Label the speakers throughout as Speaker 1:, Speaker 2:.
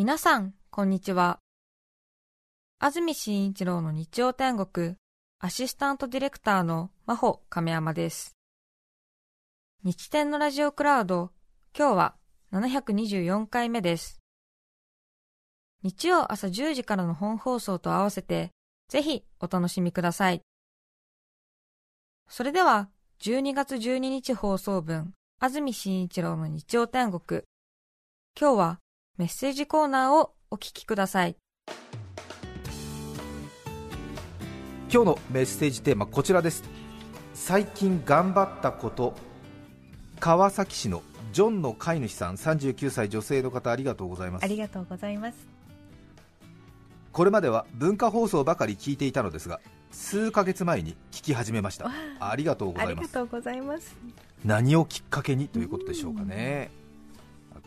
Speaker 1: 皆さん、こんにちは。安住紳一郎の日曜天国、アシスタントディレクターの真帆亀山です。日天のラジオクラウド、今日は724回目です。日曜朝10時からの本放送と合わせて、ぜひお楽しみください。それでは、12月12日放送分、安住紳一郎の日曜天国。今日はメッセージコーナーをお聞きください。
Speaker 2: 今日のメッセージテーマこちらです。最近頑張ったこと。川崎市のジョンの飼い主さん。39歳女性の方ありがとうございます。
Speaker 1: ありがとうございます。
Speaker 2: これまでは文化放送ばかり聞いていたのですが数ヶ月前に聞き始めました。ありがとうございます。あり
Speaker 1: がとうございます。
Speaker 2: 何をきっかけにということでしょうかね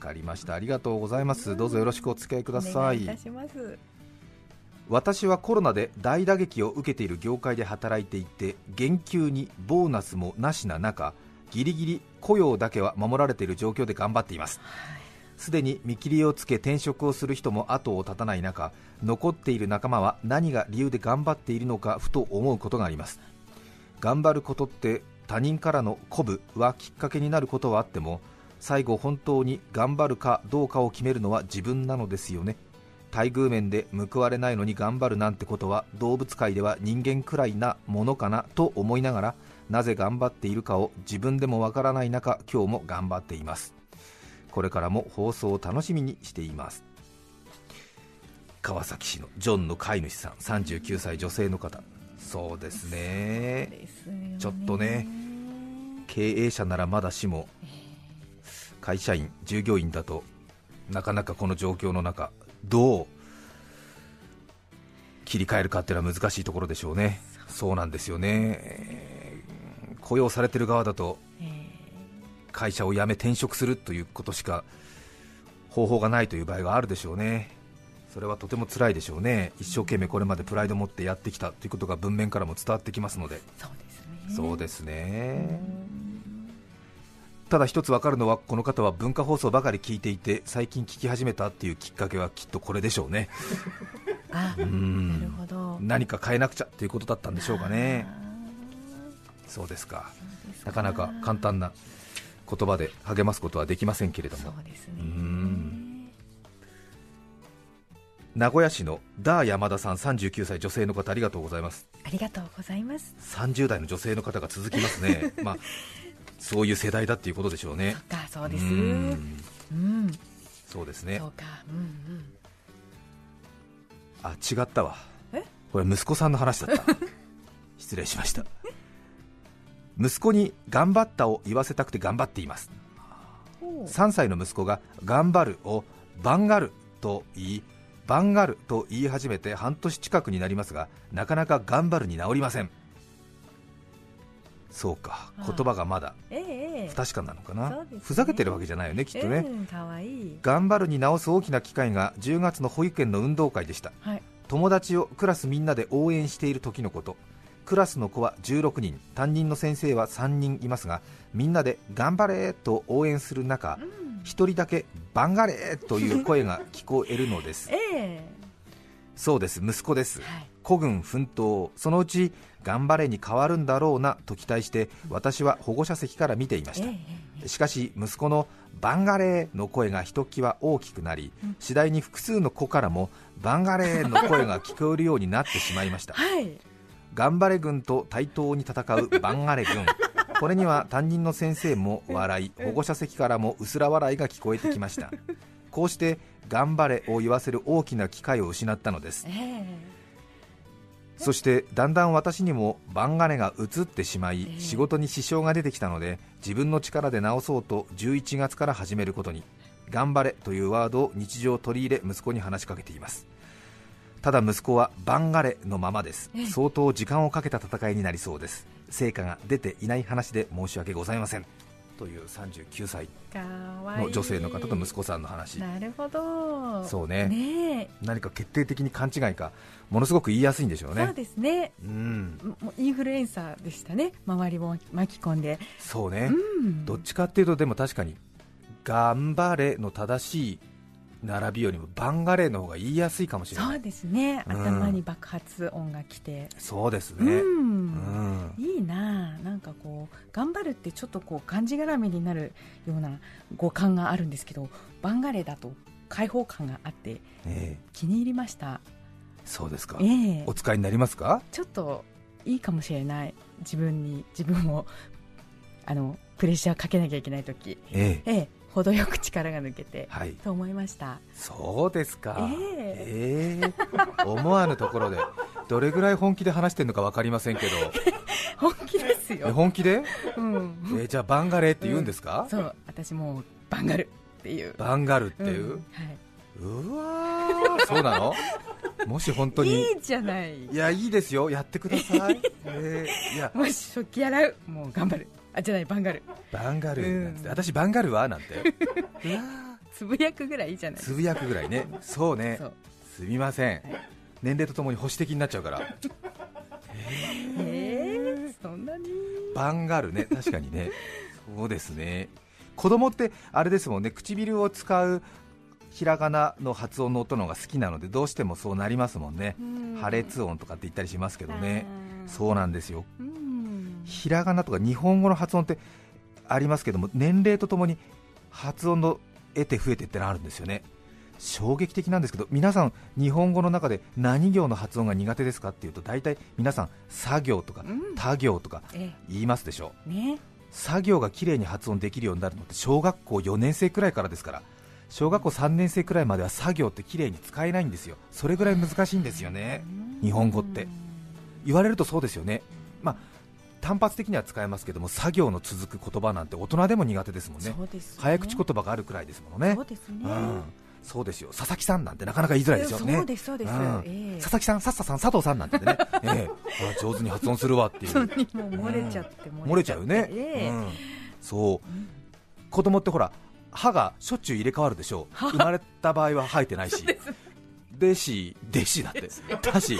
Speaker 2: かりました。ありがとうございます。どうぞよろしくお付き合いください。私はコロナで大打撃を受けている業界で働いていて減給にボーナスもなしな中ギリギリ雇用だけは守られている状況で頑張っています。すでに見切りをつけ転職をする人も後を絶たない中残っている仲間は何が理由で頑張っているのかふと思うことがあります。頑張ることって他人からの鼓舞はきっかけになることはあっても最後本当に頑張るかどうかを決めるのは自分なのですよね。待遇面で報われないのに頑張るなんてことは動物界では人間くらいなものかなと思いながらなぜ頑張っているかを自分でもわからない中今日も頑張っています。これからも放送を楽しみにしています。川崎市のジョンの飼い主さん39歳女性の方。そうですね。ちょっとね経営者ならまだしも、会社員、従業員だとなかなかこの状況の中どう切り替えるかっていうのは難しいところでしょうね、そうなんですよね、雇用されてる側だと会社を辞め転職するということしか方法がないという場合があるでしょうね、それはとても辛いでしょうね、一生懸命これまでプライドを持ってやってきたということが文面からも伝わってきますので、そうですね。ただ一つ分かるのはこの方は文化放送ばかり聞いていて最近聞き始めたっていうきっかけはきっとこれでしょうね。
Speaker 1: あなるほど。
Speaker 2: 何か変えなくちゃということだったんでしょうかね。そうですか。なかなか簡単な言葉で励ますことはできませんけれども。そうですね。名古屋市のダー山田さん39歳女性の方ありがとうございます。
Speaker 1: ありがとうございます。
Speaker 2: 30代の女性の方が続きますね。まあそういう世代だっていうことでしょうね。
Speaker 1: そかそうです。うん、
Speaker 2: そうですね。
Speaker 1: そうか。うんうん。
Speaker 2: あ違ったわ。これ息子さんの話だった。失礼しました。息子に頑張ったを言わせたくて頑張っています。3歳の息子が頑張るをバンガルと言い、バンガルと言い始めて半年近くになりますが、なかなか頑張るに治りません。そうか。言葉がまだ不確かなのかな、ね、ふざけてるわけじゃないよねきっとね、
Speaker 1: いい。
Speaker 2: 頑張るに直す大きな機会が10月の保育園の運動会でした、はい、友達をクラスみんなで応援している時のこと。クラスの子は16人。担任の先生は3人いますがみんなで頑張れと応援する中、うん、1人だけバンガレという声が聞こえるのです、
Speaker 1: えー
Speaker 2: そうです。息子です、はい、孤軍奮闘そのうち頑張れに変わるんだろうなと期待して私は保護者席から見ていました、ええ、しかし息子のバンガレーの声がひときわ大きくなり、うん、次第に複数の子からもバンガレーの声が聞こえるようになってしまいました、
Speaker 1: はい、
Speaker 2: 頑張れ軍と対等に戦うバンガレ軍。これには担任の先生も笑い保護者席からも薄ら笑いが聞こえてきました。こうして頑張れを言わせる大きな機会を失ったのです、えー、そしてだんだん私にも番金が移ってしまい、えー、仕事に支障が出てきたので自分の力で直そうと11月から始めることに。頑張れというワードを日常取り入れ息子に話しかけています。ただ息子はバンガレのままです、相当時間をかけた戦いになりそうです。成果が出ていない話で申し訳ございませんという39歳の女性の方と息子さんの話。
Speaker 1: なるほど。
Speaker 2: そうね。
Speaker 1: ね。
Speaker 2: 何か決定的に勘違いかものすごく言いやすいんでしょうね。
Speaker 1: そうですね、
Speaker 2: うん、
Speaker 1: インフルエンサーでしたね。周りも巻き込んで。
Speaker 2: そうね、うん、どっちかっていうとでも確かに頑張れの正しい並びよりもバンガレーの方が言いやすいかもしれない。
Speaker 3: そうですね、
Speaker 2: うん。
Speaker 3: 頭に爆発音が来て、
Speaker 2: そうです
Speaker 3: うん。
Speaker 2: ねうん
Speaker 3: 頑張るってちょっとこうがんじがらめになるような五感があるんですけどバンガレーだと開放感があって
Speaker 2: ええ。
Speaker 3: 気に入りました。
Speaker 2: そうですか。
Speaker 3: ええ。
Speaker 2: お使いになりますか？
Speaker 3: ちょっといいかもしれない自分に 自分をあのプレッシャーかけなきゃいけない時
Speaker 2: ええ。
Speaker 3: ええ程よく力が抜けて
Speaker 2: はい。
Speaker 3: と思いました。
Speaker 2: そうですか。
Speaker 3: え。
Speaker 2: ええ。思わぬところでどれぐらい本気で話してるのか分かりませんけど。
Speaker 3: 本気です
Speaker 2: え
Speaker 3: よ、
Speaker 2: 本気で、
Speaker 3: うん、
Speaker 2: えじゃあバンガレーって言うんですか、
Speaker 3: そう私もうバンガルっていう。
Speaker 2: バンガルっていう、
Speaker 3: んは
Speaker 2: うわーそうなの？もし本当
Speaker 3: い、
Speaker 2: に。
Speaker 3: いいじゃない。
Speaker 2: いやいいですよ。やってください、えーいや。
Speaker 3: もし食器洗う。もう頑張る。あじゃないバンガル。
Speaker 2: バンガルなんて、
Speaker 3: うん。
Speaker 2: 私バンガルはなんて。う わ
Speaker 3: つぶやくぐらいいいじゃない
Speaker 2: ーつぶやくぐらいね。そうね。
Speaker 3: そう。
Speaker 2: すみません、年齢とともに保守的になっちゃうから。
Speaker 3: えー、そんなに？
Speaker 2: バンガルね。確かにね。そうですね。子供ってあれですもんね。唇を使うひらがなの発音の音の方が好きなのでどうしてもそうなりますもんね。破裂音とかって言ったりしますけどね。そうなんですよ。
Speaker 3: うん。
Speaker 2: ひらがなとか日本語の発音ってありますけども年齢とともに発音の得て増えてってのあるんですよね衝撃的なんですけど皆さん日本語の中で何行の発音が苦手ですかっていうと大体皆さん作業とか
Speaker 3: うん。
Speaker 2: 他行とか
Speaker 3: え
Speaker 2: 言いますでしょう。
Speaker 3: ね。
Speaker 2: 作業がきれいに発音できるようになるのって小学校4年生くらいからですから小学校3年生くらいまでは作業ってきれいに使えないんですよ。それぐらい難しいんですよね。日本語って。言われるとそうですよね。まあ単発的には使えますけども作業の続く言葉なんて大人でも苦手ですもんね。
Speaker 3: ね。
Speaker 2: 早口言葉があるくらいですもんね。
Speaker 3: ね。
Speaker 2: うん、そうですよ。佐々木さんなんてなかなか言いづらいですよね。
Speaker 3: そうですそうです、
Speaker 2: 佐々木さん、さっささん、佐藤さんなんてね、ええ。あ上手に発音するわっていう。
Speaker 3: もう漏れちゃって、
Speaker 2: 漏れちゃうよね、そう。子供ってほら歯がしょっちゅう入れ替わるでしょう。生まれた場合は生えてないし。でし弟子だって。だし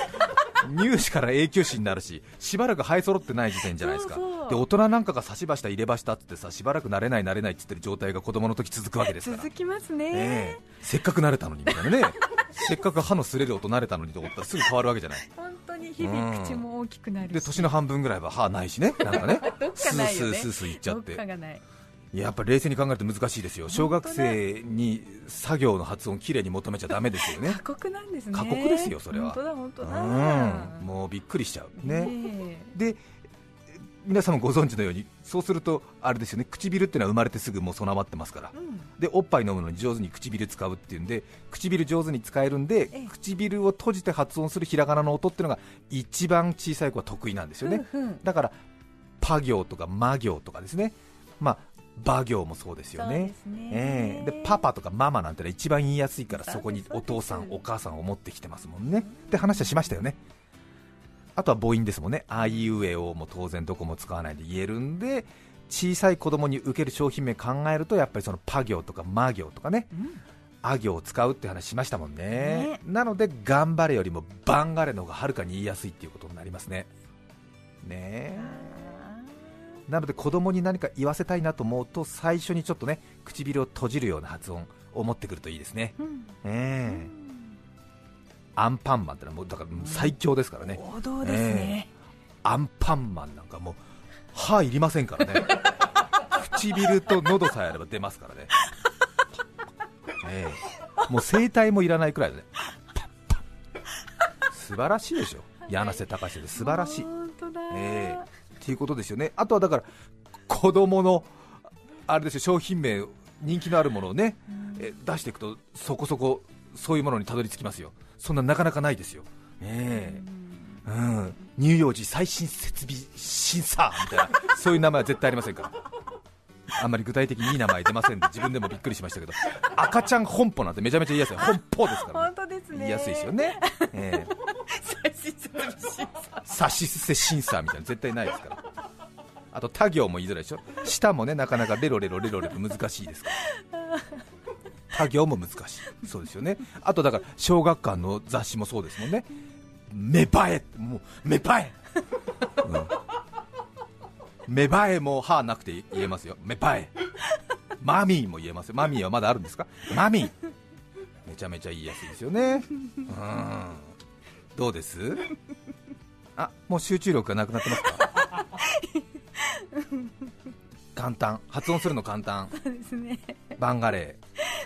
Speaker 2: 乳歯から永久歯になるししばらく生え揃ってない時点じゃないですか。で大人なんかが差し歯した入れ歯したってさしばらく慣れない慣れないって言ってる状態が子供の時続くわけですから。
Speaker 3: 続きますね、
Speaker 2: ええ。せっかく慣れたのにみたいなね。せっかく歯の擦れる音慣れたのにと思ったらすぐ変わるわけじゃない。
Speaker 3: 本当に日々口も大きくなるし。
Speaker 2: で年の半分ぐらいは歯ないしね。なんかね。
Speaker 3: どっ
Speaker 2: スー
Speaker 3: かないよね。
Speaker 2: スースースーいっちゃっ
Speaker 3: どってかがない
Speaker 2: やっぱり冷静に考えると難しいですよ。小学生に作業の発音きれいに求めちゃだめですよね。
Speaker 3: 過酷なんですね。
Speaker 2: 過酷ですよそれは。
Speaker 3: 本当だ本当だ。
Speaker 2: うん。もうびっくりしちゃう。ね。
Speaker 3: え。
Speaker 2: で皆さんもご存知のようにそうするとあれですよね。唇っていうのは生まれてすぐもう備わってますから。
Speaker 3: えうん。
Speaker 2: でおっぱい飲むのに上手に唇使うっていうんで唇上手に使えるんで
Speaker 3: ええ。
Speaker 2: 唇を閉じて発音するひらがなの音っていうのが一番小さい子は得意なんですよね、
Speaker 3: ふんふん。
Speaker 2: だからパ行とかマ行とかですね。まあ馬行もそうですよね。
Speaker 3: ですね。
Speaker 2: ええ。でパパとかママなんてのは一番言いやすいから
Speaker 3: そ
Speaker 2: こにお父さんお母さんを持ってきてますもんね。って話はしましたよね。あとは母音ですもんね。あいうえおも当然どこも使わないで言えるんで小さい子供に受ける商品名考えるとやっぱりそのパ行とかマ行とかね
Speaker 3: うん。
Speaker 2: あ行を使うって話しましたもんね。
Speaker 3: ね。
Speaker 2: なので頑張れよりもバンガレの方がはるかに言いやすいっていうことになりますね。ねえなので子供に何か言わせたいなと思うと最初にちょっとね唇を閉じるような発音を持ってくるといいですね、
Speaker 3: うん。
Speaker 2: ええ。アンパンマンってのはもうだから最強ですからね、
Speaker 3: 王道ですね、
Speaker 2: アンパンマンなんかもう歯いりませんからね。唇と喉さえあれば出ますからね、ええ。もう声帯もいらないくらいだね。素晴らしいでしょ。柳瀬隆で素晴らしい。
Speaker 3: 本当だ、
Speaker 2: ええっていうことですよね。あとはだから子供のあれですよ商品名人気のあるものをね、え出していくとそこそこそういうものにたどり着きますよ。そんななかなかないですよ。ええ。うん、乳幼児最新設備審査みたいな。そういう名前は絶対ありませんから。あんまり具体的にいい名前出ませんで自分でもびっくりしましたけど。赤ちゃん本舗なんてめちゃめちゃ言いやすい。本舗ですから、
Speaker 3: 本当ですね。
Speaker 2: 言いやすいですよね、ええ
Speaker 3: 最新設備審査
Speaker 2: 差し捨て審査みたいな絶対ないですから。あと他行も言いづらいでしょ。下もねなかなかレロレロレロレロ難しいですから他行も難しいそうですよねあとだから小学館の雑誌もそうですもんね芽生えもう芽生え、うん、芽生えも歯なくて言えますよ芽生えマミーも言えますよマミーはまだあるんですかマミーめちゃめちゃ言いやすいですよねうんどうです？あもう集中力がなくなってますか？簡単。発音するの簡単。
Speaker 3: そうですね。
Speaker 2: バンガレ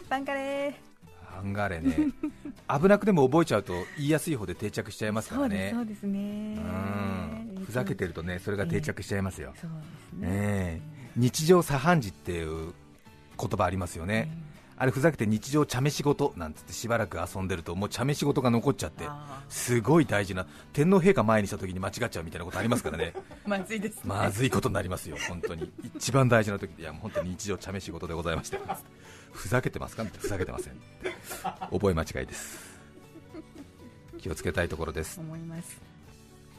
Speaker 3: バンカレー。
Speaker 2: ーバンガレーね。危なくても覚えちゃうと言いやすい方で定着しちゃいますからね。
Speaker 3: そうですそうですね。
Speaker 2: うん。ふざけてるとねそれが定着しちゃいますよ、
Speaker 3: そうですね、
Speaker 2: ええ。日常茶飯事っていう言葉ありますよね、あれふざけて日常茶飯事なんつってしばらく遊んでるともう茶飯事が残っちゃって
Speaker 3: あ
Speaker 2: すごい大事な天皇陛下前にした時に間違っちゃうみたいなことありますからね。
Speaker 3: ー まずいですね。
Speaker 2: まずいことになりますよ本当に。一番大事な時いやもう本当に日常茶飯事でございまして。ふざけてますかってふざけてません覚え間違いです。気をつけたいところです。
Speaker 3: 思います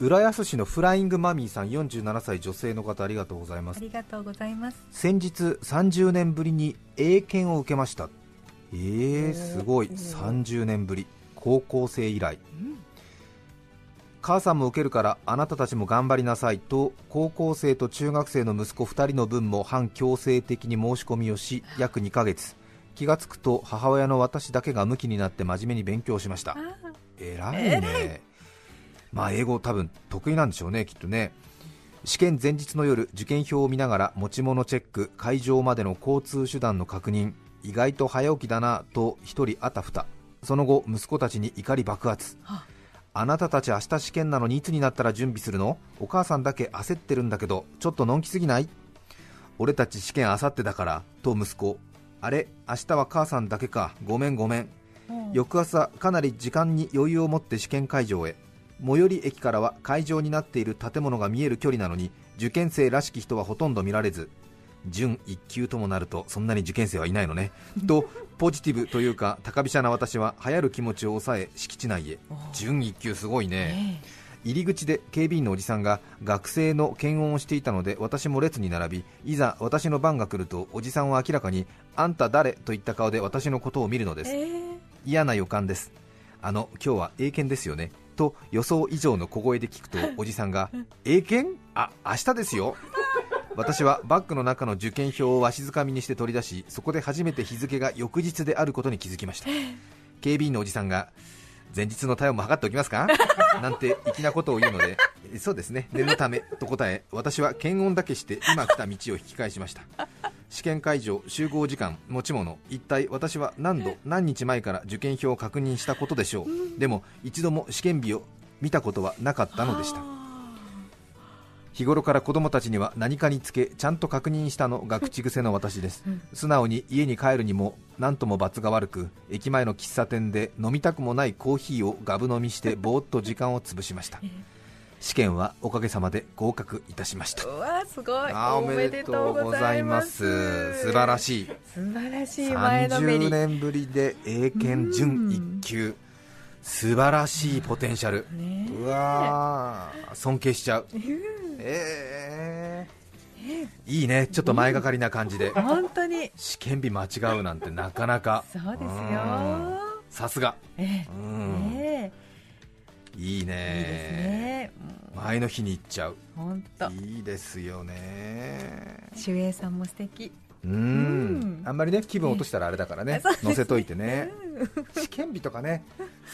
Speaker 2: 浦安市のフライングマミーさん47歳女性の方ありがとうございます。
Speaker 3: ありがとうございます。
Speaker 2: 先日30年ぶりに英検を受けました。えー、すごい。
Speaker 3: おー
Speaker 2: 30年ぶり。高校生以来、母さんも受けるからあなたたちも頑張りなさい。と高校生と中学生の息子2人の分も反強制的に申し込みをし約2ヶ月。気がつくと母親の私だけがムキになって真面目に勉強しました。
Speaker 3: あ
Speaker 2: 偉いねまあ英語多分得意なんでしょうねきっとね。試験前日の夜受験票を見ながら持ち物チェック会場までの交通手段の確認。意外と早起きだなと一人あたふた。その後息子たちに怒り爆発。
Speaker 3: あ。
Speaker 2: あなたたち明日試験なのにいつになったら準備するの？お母さんだけ焦ってるんだけどちょっとのんきすぎない？俺たち試験あさってだからと息子。あれ明日は母さんだけか。ごめんごめん。
Speaker 3: ー
Speaker 2: 翌朝かなり時間に余裕を持って試験会場へ最寄り駅からは会場になっている建物が見える距離なのに受験生らしき人はほとんど見られず準1級ともなるとそんなに受験生はいないのね。とポジティブというか高飛車な私は流行る気持ちを抑え敷地内へ。準1級すごいね。
Speaker 3: え
Speaker 2: 入り口で警備員のおじさんが学生の検温をしていたので私も列に並びいざ私の番が来るとおじさんは明らかにあんた誰といった顔で私のことを見るのです。
Speaker 3: ええ。
Speaker 2: 嫌な予感です。あの今日は英検ですよねと予想以上の小声で聞くと おじさんが英検あ明日ですよ 私はバッグの中の受験票をわしづかみにして取り出しそこで初めて日付が翌日であることに気づきました。警備員のおじさんが前日の体温も測っておきますか？なんて粋なことを言うのでえそうですね。念のためと答え私は検温だけして今来た道を引き返しました試験会場集合時間持ち物一体私は何度何日前から受験票を確認したことでしょう。でも一度も試験日を見たことはなかったのでした。日頃から子供たちには何かにつけちゃんと確認したのが口癖の私です。素直に家に帰るにも何とも罰が悪く駅前の喫茶店で飲みたくもないコーヒーをガブ飲みしてぼーっと時間を潰しました試験はおかげさまで合格いたしました。
Speaker 3: うわすごい。
Speaker 2: おめでとうございます。素晴らしい。
Speaker 3: 素晴らしい前のめ
Speaker 2: 30
Speaker 3: り
Speaker 2: 年ぶりで英検準1級。素晴らしいポテンシャル。
Speaker 3: ね
Speaker 2: うわー尊敬しちゃう。えー、いいね。ちょっと前がかりな感じで。
Speaker 3: 本当に。
Speaker 2: 試験日間違うなんてなかなか。
Speaker 3: そうですよ。
Speaker 2: うん。さすが。
Speaker 3: ええ
Speaker 2: うん。
Speaker 3: え
Speaker 2: いい
Speaker 3: えいいです
Speaker 2: ね。
Speaker 3: ね
Speaker 2: 前の日に行っちゃう。
Speaker 3: 本当
Speaker 2: いいですよね。
Speaker 3: 守衛さんも素敵。
Speaker 2: うん。
Speaker 3: うん。
Speaker 2: あんまりね気分落としたらあれだから
Speaker 3: ね。
Speaker 2: 載せといてね。試験日とかね。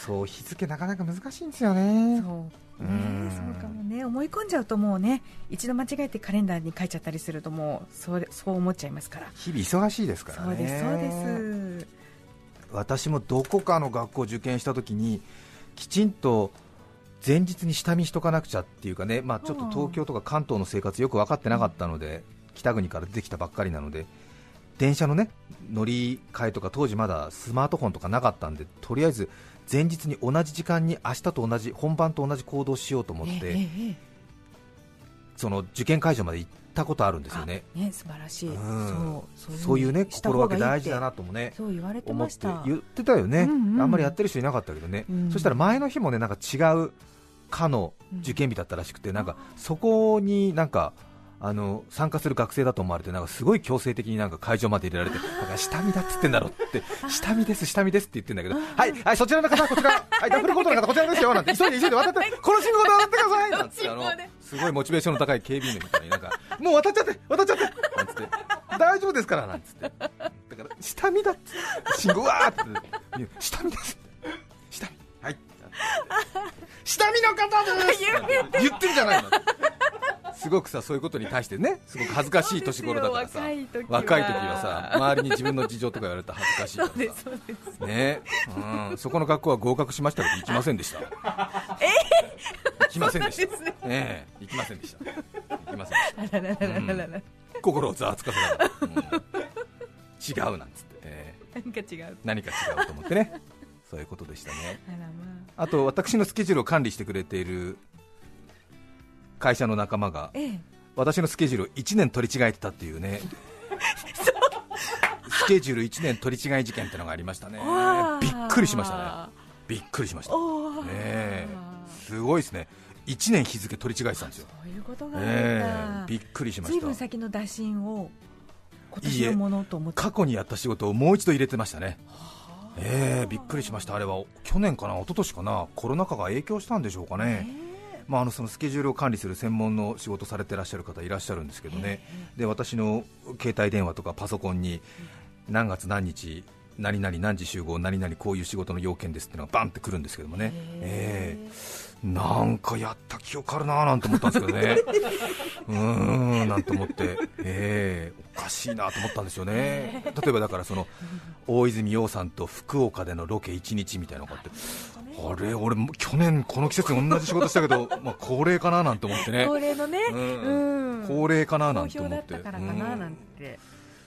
Speaker 2: そう日付なかなか難しいんですよね。
Speaker 3: そう
Speaker 2: うん。
Speaker 3: ねそうかもね。思い込んじゃうともうね一度間違えてカレンダーに書いちゃったりするともうそれそう思っちゃいますから。
Speaker 2: 日々忙しいですからね。
Speaker 3: そうですそうです。
Speaker 2: 私もどこかの学校を受験した時にきちんと前日に下見しとかなくちゃっていうかね、まあ、ちょっと東京とか関東の生活よく分かってなかったので、北国から出てきたばっかりなので電車のね乗り換えとか当時まだスマートフォンとかなかったんでとりあえず前日に同じ時間に明日と同じ本番と同じ行動しようと思って、その受験会場まで行ったことあるんですよね。
Speaker 3: あね素晴らしい、
Speaker 2: うん。
Speaker 3: そう
Speaker 2: そういうね心
Speaker 3: 方が
Speaker 2: け大事だなともね
Speaker 3: そう言われて
Speaker 2: 思っ
Speaker 3: ましてた
Speaker 2: 言ってたよね、
Speaker 3: うんうん。
Speaker 2: あんまりやってる人いなかったけどね、
Speaker 3: うん。
Speaker 2: そしたら前の日もねなんか違う科の受験日だったらしくて、なんかそこになんかあの参加する学生だと思われてなんかすごい強制的になんか会場まで入れられて だから下見だっつってんだろって。下見です下見ですって言ってんだけどはいはいそちらの方こちら。はいダブルコートの方こちらですよなんて。急いで急いで渡ってこの信号で渡ってくださいなんつって あの
Speaker 3: す
Speaker 2: ごいモチベーションの高い警備員のみたいになんかもう渡っちゃって渡っちゃってなんつって大丈夫ですからなんつって。だから下見だって信号わーって下見です下見。はい 下見の方です。言ってるじゃないの。すごくさそういうことに対してねすごく恥ずかしい年頃だからさ。
Speaker 3: 若い時は
Speaker 2: 若い時は。さ周りに自分の事情とか言われたら恥ずかしいからさ。ね。うん、そこの学校は合格しましたけど行きませんでした。え？行きませんでした。
Speaker 3: ね。
Speaker 2: ええ。行きませんでした。行きませんでした。心をざわつかせながら、うん。違うなんつって、ええ。
Speaker 3: なんか違う
Speaker 2: 何か違うと思ってねそういうことでしたね。
Speaker 3: あ
Speaker 2: あ。と私のスケジュールを管理してくれている会社の仲間が
Speaker 3: あええ。
Speaker 2: 私のスケジュールを1年取り違えてたっていうね。スケジュール1年取り違い事件ってのがありましたね。びっくりしましたね。びっくりしました。
Speaker 3: おー。
Speaker 2: ええ。すごいですね。1年日付取り違えてたんですよ。
Speaker 3: そういうことがあるん
Speaker 2: え
Speaker 3: だ、
Speaker 2: え。びっくりしま
Speaker 3: ずい
Speaker 2: した。
Speaker 3: ぶん先の打診を今年のものと思って。
Speaker 2: 過去にやった仕事をもう一度入れてましたねええびっくりしました。あれは去年かな一昨年かなコロナ禍が影響したんでしょうかね、まあ、あのそのスケジュールを管理する専門の仕事されてらっしゃる方いらっしゃるんですけどね、で私の携帯電話とかパソコンに何月何日、何々何時集合、何々こういう仕事の要件ですっていうのがバンってくるんですけどもね、ええなんかやった記憶あるなーなんて思ったんですけどね、うーんなんて思って、ええおかしいなと思ったんですよね、例えばだからその大泉洋さんと福岡でのロケ1日みたいなのがあって。あれ俺も去年この季節に同じ仕事したけど、まあ高齢かななんて思ってね。
Speaker 3: 恒例のね、
Speaker 2: うん。
Speaker 3: うん。
Speaker 2: 高齢かななんて思って。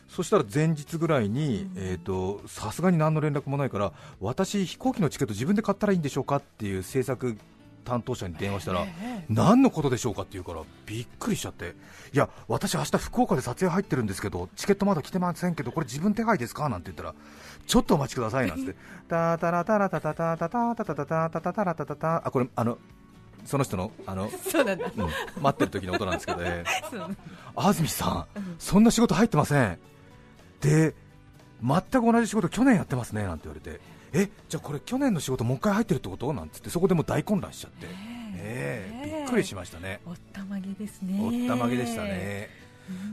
Speaker 2: そしたら前日ぐらいにえーとさすがに何の連絡もないから私飛行機のチケット自分で買ったらいいんでしょうかっていう制作担当者に電話したら、
Speaker 3: え
Speaker 2: 何のことでしょうかって言うからびっくりしちゃって。いや私明日福岡で撮影入ってるんですけどチケットまだ来てませんけどこれ自分手配ですか？なんて言ったらちょっとお待ちくださいなんて。タタラタラタタタタタタタタタタタタラタタタあこれあのその人のあの、
Speaker 3: そうなん
Speaker 2: 待ってる時の音なんですけどね安住さん、そんな仕事入ってませんで全く同じ仕事去年やってますねなんて言われてえじゃあこれ去年の仕事もう一回入ってるってこと？なんつってそこでもう大混乱しちゃって、ええ
Speaker 3: ねえ
Speaker 2: びっくりしましたね。
Speaker 3: おったまげですね。
Speaker 2: おったまげでしたね。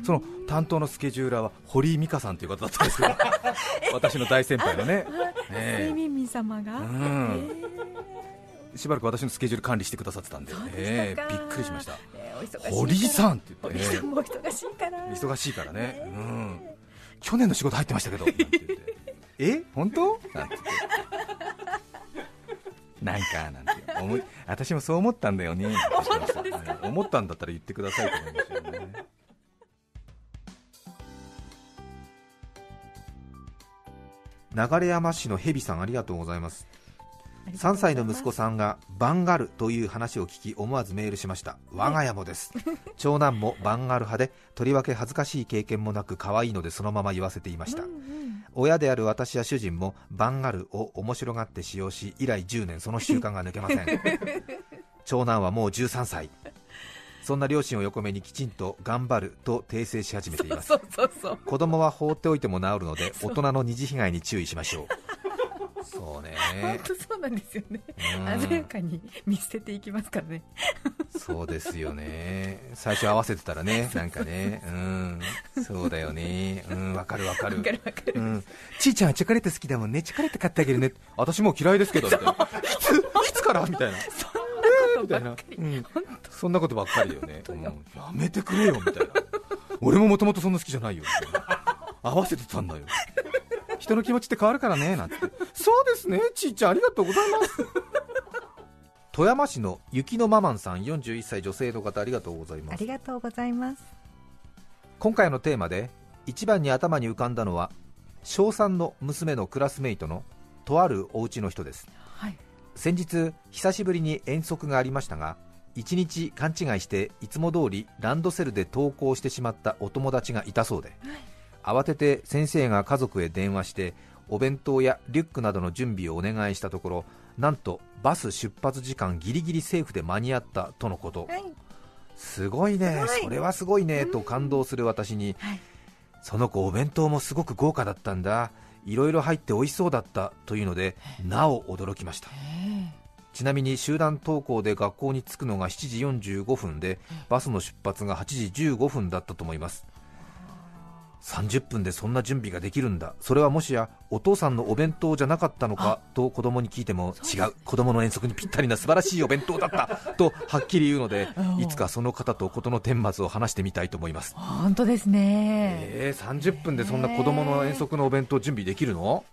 Speaker 2: その担当のスケジューラーは堀井美香さんという方だったんですけど。私の大先輩のね。え
Speaker 3: 睡眠民様が、
Speaker 2: うん。
Speaker 3: え。
Speaker 2: しばらく私のスケジュール管理してくださってたんで、え
Speaker 3: したか。
Speaker 2: えびっくりしました。
Speaker 3: ーねお忙しいから。
Speaker 2: 堀井さんって言って、
Speaker 3: 堀井さんも忙しいから、
Speaker 2: 忙しいからね、うん、去年の仕事入ってましたけど、なんて言ってえ？本当？なんて。言って、なんかなんて。思い、私もそう思ったんだよね、思ったんだったら言ってくださいと思いますよね。流山市のヘビさんありがとうございます3歳の息子さんがバンガルという話を聞き思わずメールしました。我が家もです。長男もバンガル派でとりわけ恥ずかしい経験もなく可愛いのでそのまま言わせていました、
Speaker 3: うんうん。
Speaker 2: 親である私や主人もバンガルを面白がって使用し以来10年その習慣が抜けません。長男はもう13歳。そんな両親を横目にきちんと頑張ると訂正し始めています。子供は放っておいても治るので大人の二次被害に注意しましょうそうね。
Speaker 3: 本当そうなんですよね。
Speaker 2: うん。
Speaker 3: 鮮やかに見捨てていきますからね。
Speaker 2: そうですよね。最初合わせてたらね なんかね。うん。そうだよね。うんわかるわかる。
Speaker 3: わかるわかる、
Speaker 2: うん、ちいちゃんはチョコレート好きだもんね、チョコレート買ってあげるね、私もう嫌いですけどいついつから？みたいな、
Speaker 3: そん
Speaker 2: みたいな
Speaker 3: なことばっかり、
Speaker 2: うん、そんなことばっかりだよね、うん。やめてくれよみたいな、俺ももともとそんな好きじゃないよみたいな、合わせてたんだよ、人の気持ちって変わるからねなんて、そうですね、ちいちゃん、ありがとうございます。富山市の雪のママンさん41歳女性の方ありがとうございます。
Speaker 3: ありがとうございます。
Speaker 2: 今回のテーマで一番に頭に浮かんだのは小3の娘のクラスメイトのとあるお家の人です。
Speaker 3: はい。
Speaker 2: 先日久しぶりに遠足がありましたが一日勘違いしていつも通りランドセルで登校してしまったお友達がいたそうで慌てて先生が家族へ電話してお弁当やリュックなどの準備をお願いしたところなんとバス出発時間ギリギリセーフで間に合ったとのこと。
Speaker 3: はい。
Speaker 2: すごいね、
Speaker 3: はい。
Speaker 2: それはすごいねと感動する私に、
Speaker 3: はい。
Speaker 2: その子お弁当もすごく豪華だったんだ。いろいろ入って美味しそうだったというのでなお驚きました。ちなみに集団登校で学校に着くのが7時45分でバスの出発が8時15分だったと思います30分でそんな準備ができるんだ。それはもしやお父さんのお弁当じゃなかったのかと子供に聞いても違う。子供の遠足にぴったりな素晴らしいお弁当だった とはっきり言うのでいつかその方と事の顛末を話してみたいと思います。
Speaker 3: 本当ですね。
Speaker 2: えー、30分でそんな子供の遠足のお弁当準備できるの？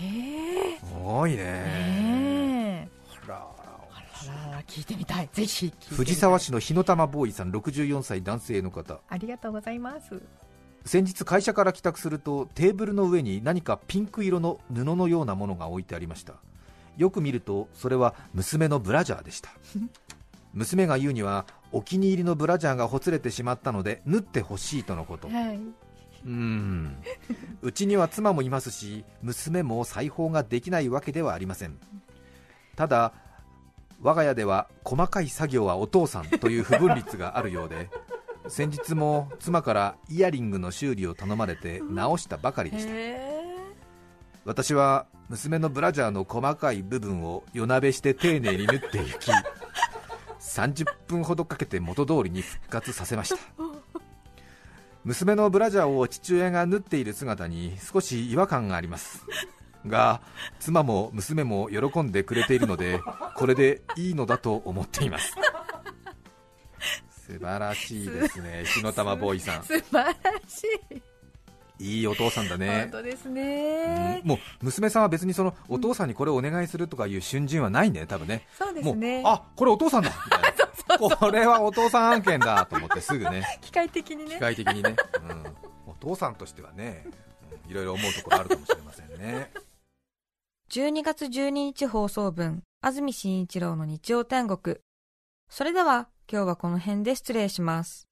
Speaker 3: え
Speaker 2: すごいね。
Speaker 3: え。
Speaker 2: あら
Speaker 3: あら聞いてみたい。ぜひ
Speaker 2: 藤沢市の火の玉ボーイさん64歳男性の方。
Speaker 3: ありがとうございます
Speaker 2: 先日会社から帰宅するとテーブルの上に何かピンク色の布のようなものが置いてありました。よく見るとそれは娘のブラジャーでした。娘が言うにはお気に入りのブラジャーがほつれてしまったので縫ってほしいとのこと。
Speaker 3: はい。う
Speaker 2: ーん。うちには妻もいますし娘も裁縫ができないわけではありません。ただ我が家では細かい作業はお父さんという不分率があるようで先日も妻からイヤリングの修理を頼まれて直したばかりでした。私は娘のブラジャーの細かい部分を夜なべして丁寧に縫っていき30分ほどかけて元通りに復活させました。娘のブラジャーを父親が縫っている姿に少し違和感があります。が妻も娘も喜んでくれているのでこれでいいのだと思っています。素晴らしいですね。火の玉ボーイさん。
Speaker 3: 素晴らしい。
Speaker 2: いいお父さんだね。
Speaker 3: 本当です
Speaker 2: うん。
Speaker 3: ね
Speaker 2: もう娘さんは別にそのお父さんにこれをお願いするとかいう瞬順はないね、多分ね、
Speaker 3: そうで
Speaker 2: もう
Speaker 3: すね
Speaker 2: あこれお父さんだ。みたいな、これはお父さん案件だと思ってすぐね、
Speaker 3: 機械的に
Speaker 2: 機
Speaker 3: ね
Speaker 2: 械的にね、うん、お父さんとしてはね、うんいろいろ思うところあるかもしれませんね。
Speaker 1: 12月12日放送分、安住紳一郎の日曜天国。それでは、今日はこの辺で失礼します。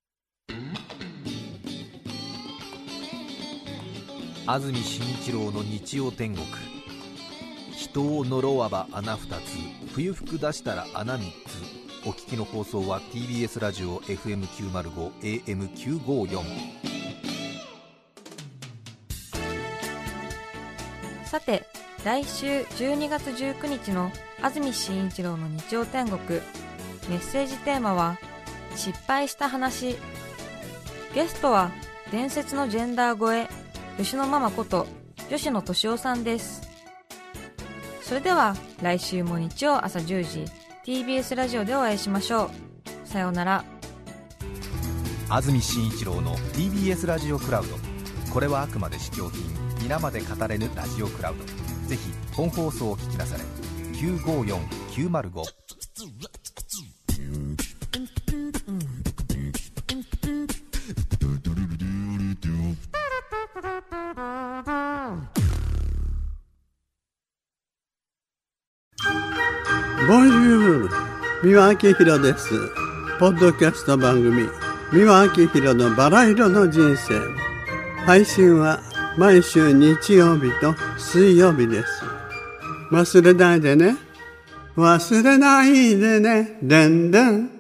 Speaker 2: 安住紳一郎の日曜天国人を呪わば穴二つ冬服出したら穴三つお聞きの放送は TBS ラジオ FM905 AM954
Speaker 1: さて、来週12月19日の安住紳一郎の日曜天国。メッセージテーマは、失敗した話。ゲストは、伝説のジェンダー越え、吉野ママこと、吉野敏夫さんです。それでは、来週も日曜朝10時、TBS ラジオでお会いしましょう。さようなら。
Speaker 2: 安住紳一郎の TBS ラジオクラウドこれはあくまで試供品皆まで語れぬラジオクラウドぜひ本放送を聞きなされ954905
Speaker 4: 三輪明宏です。ポッドキャスト番組三輪明宏のバラ色の人生。配信は毎週日曜日と水曜日です。忘れないでね。忘れないでね。でんでん。